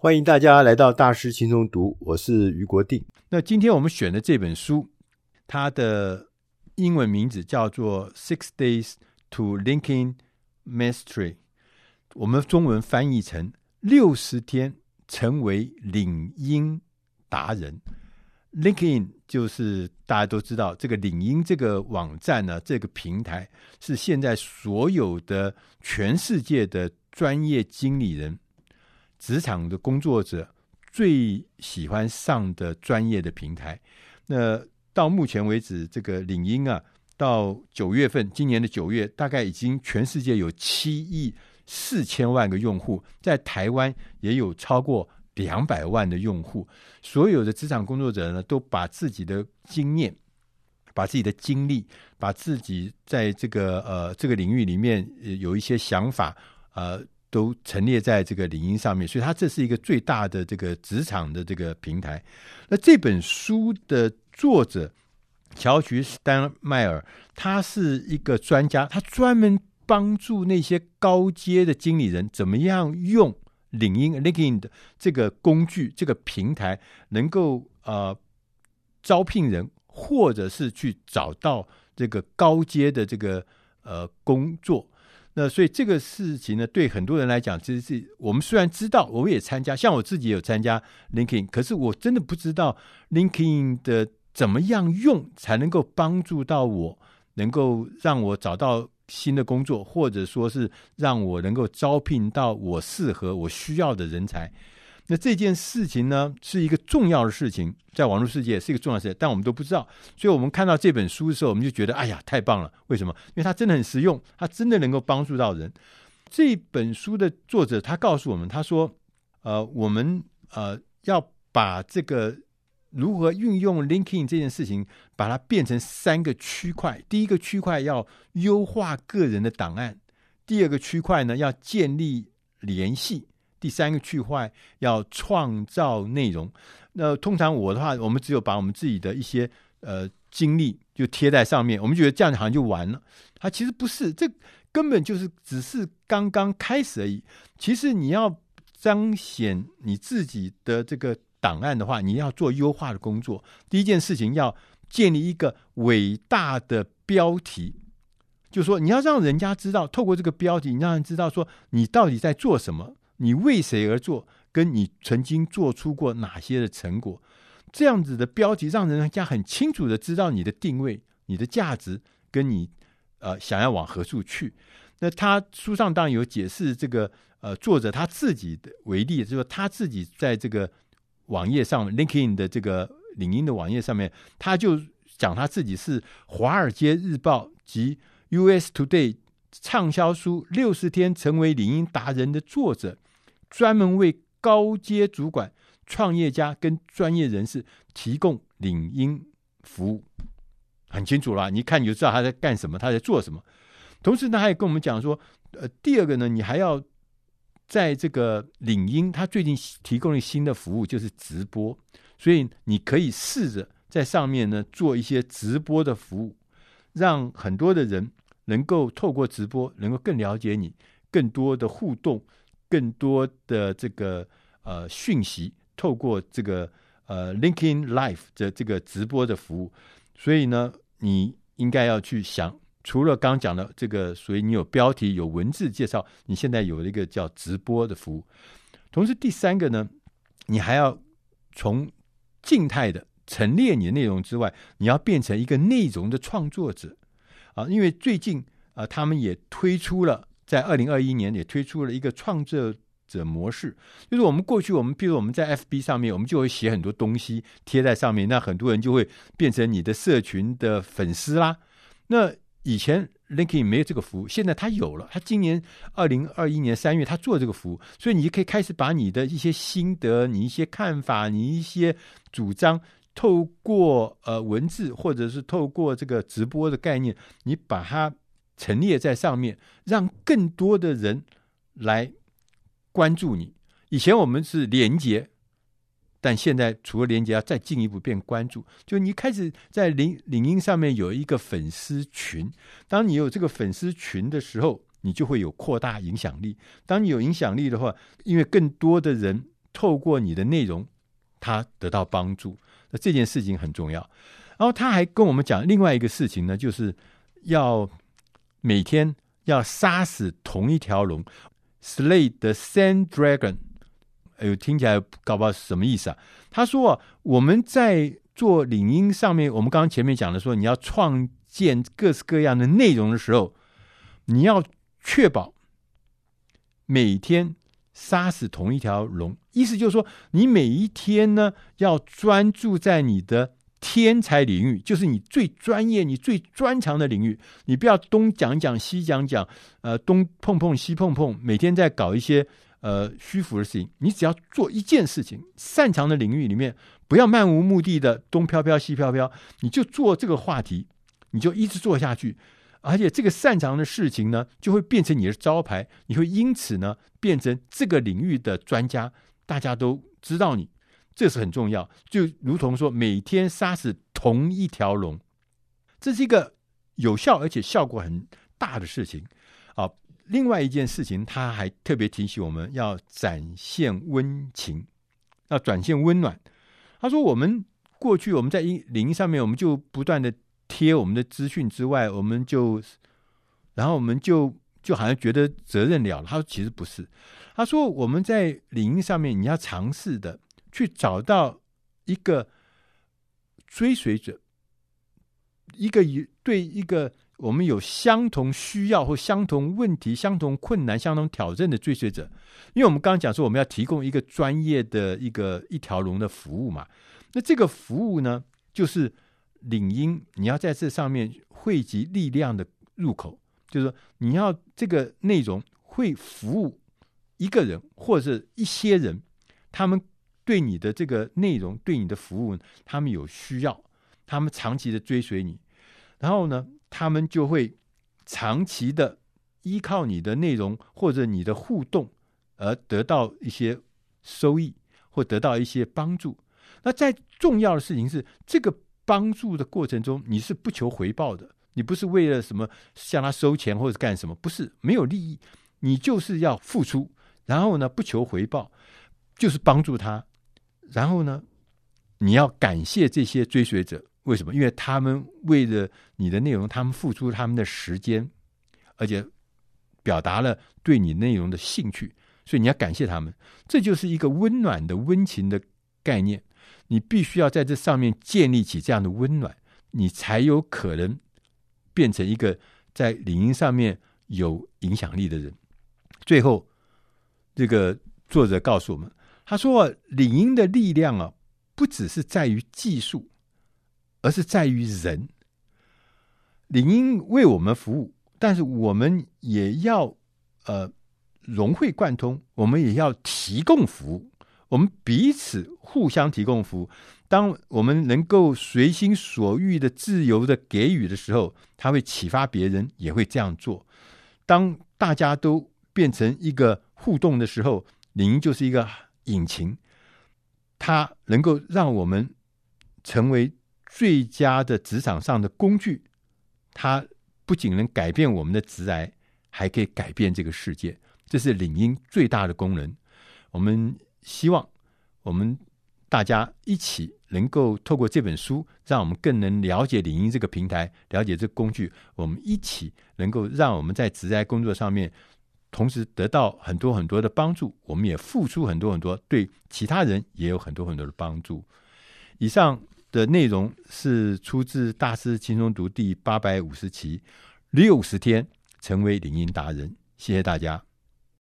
欢迎大家来到大师轻松读，我是余国定。那今天我们选的这本书，它的英文名字叫做《Six Days to LinkedIn Mastery》，我们中文翻译成“六十天成为领英达人”。LinkedIn 就是大家都知道，这个领英这个网站呢，这个平台是现在所有的全世界的专业经理人。职场的工作者最喜欢上的专业的平台。那到目前为止，这个领英啊，到九月份，今年的九月，大概已经全世界有七亿四千万个用户，在台湾也有超过两百万的用户。所有的职场工作者呢，都把自己的经验、把自己的经历、把自己在这个呃这个领域里面有一些想法，呃。都陈列在这个领英上面，所以它这是一个最大的这个职场的这个平台。那这本书的作者乔许·斯丹迈尔，他是一个专家，他专门帮助那些高阶的经理人怎么样用领英 （LinkedIn） 的这个工具、这个平台，能够呃招聘人，或者是去找到这个高阶的这个呃工作。那所以这个事情呢，对很多人来讲，其实是我们虽然知道，我们也参加，像我自己有参加 LinkedIn，可是我真的不知道 LinkedIn 的怎么样用才能够帮助到我，能够让我找到新的工作，或者说是让我能够招聘到我适合、我需要的人才。那这件事情呢，是一个重要的事情，在网络世界是一个重要事情，但我们都不知道。所以，我们看到这本书的时候，我们就觉得，哎呀，太棒了！为什么？因为它真的很实用，它真的能够帮助到人。这本书的作者他告诉我们，他说：“呃，我们呃要把这个如何运用 linking 这件事情，把它变成三个区块。第一个区块要优化个人的档案；第二个区块呢，要建立联系。”第三个区块要创造内容。那通常我的话，我们只有把我们自己的一些呃经历就贴在上面，我们觉得这样好像就完了。它其实不是，这根本就是只是刚刚开始而已。其实你要彰显你自己的这个档案的话，你要做优化的工作。第一件事情要建立一个伟大的标题，就是说你要让人家知道，透过这个标题，你让人知道说你到底在做什么。你为谁而做？跟你曾经做出过哪些的成果？这样子的标题，让人家很清楚的知道你的定位、你的价值，跟你呃想要往何处去。那他书上当然有解释这个呃作者他自己的为例，就是说他自己在这个网页上 LinkedIn 的这个领英的网页上面，他就讲他自己是《华尔街日报》及 US Today 畅销书《六十天成为领英达人》的作者。专门为高阶主管、创业家跟专业人士提供领英服务，很清楚了。你看你就知道他在干什么，他在做什么。同时呢，他也跟我们讲说，呃，第二个呢，你还要在这个领英，他最近提供了新的服务，就是直播。所以你可以试着在上面呢做一些直播的服务，让很多的人能够透过直播，能够更了解你，更多的互动。更多的这个呃讯息，透过这个呃 Linking Live 的这个直播的服务，所以呢，你应该要去想，除了刚讲的这个，所以你有标题、有文字介绍，你现在有一个叫直播的服务。同时，第三个呢，你还要从静态的陈列你的内容之外，你要变成一个内容的创作者啊，因为最近啊，他们也推出了。在二零二一年也推出了一个创作者模式，就是我们过去我们，比如我们在 FB 上面，我们就会写很多东西贴在上面，那很多人就会变成你的社群的粉丝啦。那以前 LinkedIn 没有这个服务，现在他有了。他今年二零二一年三月他做这个服务，所以你可以开始把你的一些心得、你一些看法、你一些主张，透过呃文字或者是透过这个直播的概念，你把它。陈列在上面，让更多的人来关注你。以前我们是连接，但现在除了连接，要再进一步变关注。就你开始在领领英上面有一个粉丝群，当你有这个粉丝群的时候，你就会有扩大影响力。当你有影响力的话，因为更多的人透过你的内容，他得到帮助。那这件事情很重要。然后他还跟我们讲另外一个事情呢，就是要每天要杀死同一条龙，slay the same dragon。哎呦，听起来搞不好是什么意思啊？他说啊，我们在做领英上面，我们刚刚前面讲的说，你要创建各式各样的内容的时候，你要确保每天杀死同一条龙。意思就是说，你每一天呢，要专注在你的天才领域，就是你最专业、你最专长的领域。你不要东讲讲西讲讲，呃，东碰碰西碰碰，每天在搞一些。呃，虚浮的事情，你只要做一件事情，擅长的领域里面，不要漫无目的的东飘飘西飘飘，你就做这个话题，你就一直做下去，而且这个擅长的事情呢，就会变成你的招牌，你会因此呢变成这个领域的专家，大家都知道你，这是很重要。就如同说，每天杀死同一条龙，这是一个有效而且效果很大的事情啊。另外一件事情，他还特别提醒我们要展现温情，要展现温暖。他说：“我们过去我们在领英上面，我们就不断的贴我们的资讯之外，我们就，然后我们就就好像觉得责任了了。他说其实不是。他说我们在领英上面，你要尝试的去找到一个追随者，一个对一个。”我们有相同需要或相同问题、相同困难、相同挑战的追随者，因为我们刚刚讲说我们要提供一个专业的一个一条龙的服务嘛。那这个服务呢，就是领英，你要在这上面汇集力量的入口，就是说你要这个内容会服务一个人或者是一些人，他们对你的这个内容、对你的服务，他们有需要，他们长期的追随你，然后呢，他们就会长期的依靠你的内容或者你的互动而得到一些收益或得到一些帮助。那在重要的事情是，这个帮助的过程中，你是不求回报的，你不是为了什么向他收钱或者干什么，不是没有利益，你就是要付出，然后呢，不求回报，就是帮助他，然后呢，你要感谢这些追随者。为什么？因为他们为了你的内容，他们付出他们的时间，而且表达了对你内容的兴趣，所以你要感谢他们。这就是一个温暖的、温情的概念。你必须要在这上面建立起这样的温暖，你才有可能变成一个在领英上面有影响力的人。最后，这个作者告诉我们，他说：“领英的力量啊，不只是在于技术。”而是在于人，领英为我们服务，但是我们也要呃融会贯通，我们也要提供服务，我们彼此互相提供服务。当我们能够随心所欲的自由的给予的时候，他会启发别人也会这样做。当大家都变成一个互动的时候，领英就是一个引擎，它能够让我们成为。最佳的职场上的工具，它不仅能改变我们的职涯，还可以改变这个世界。这是领英最大的功能。我们希望我们大家一起能够透过这本书，让我们更能了解领英这个平台，了解这工具。我们一起能够让我们在职涯工作上面，同时得到很多很多的帮助。我们也付出很多很多，对其他人也有很多很多的帮助。以上。的内容是出自《大师轻松读》第八百五十期，六十天成为领英达人。谢谢大家。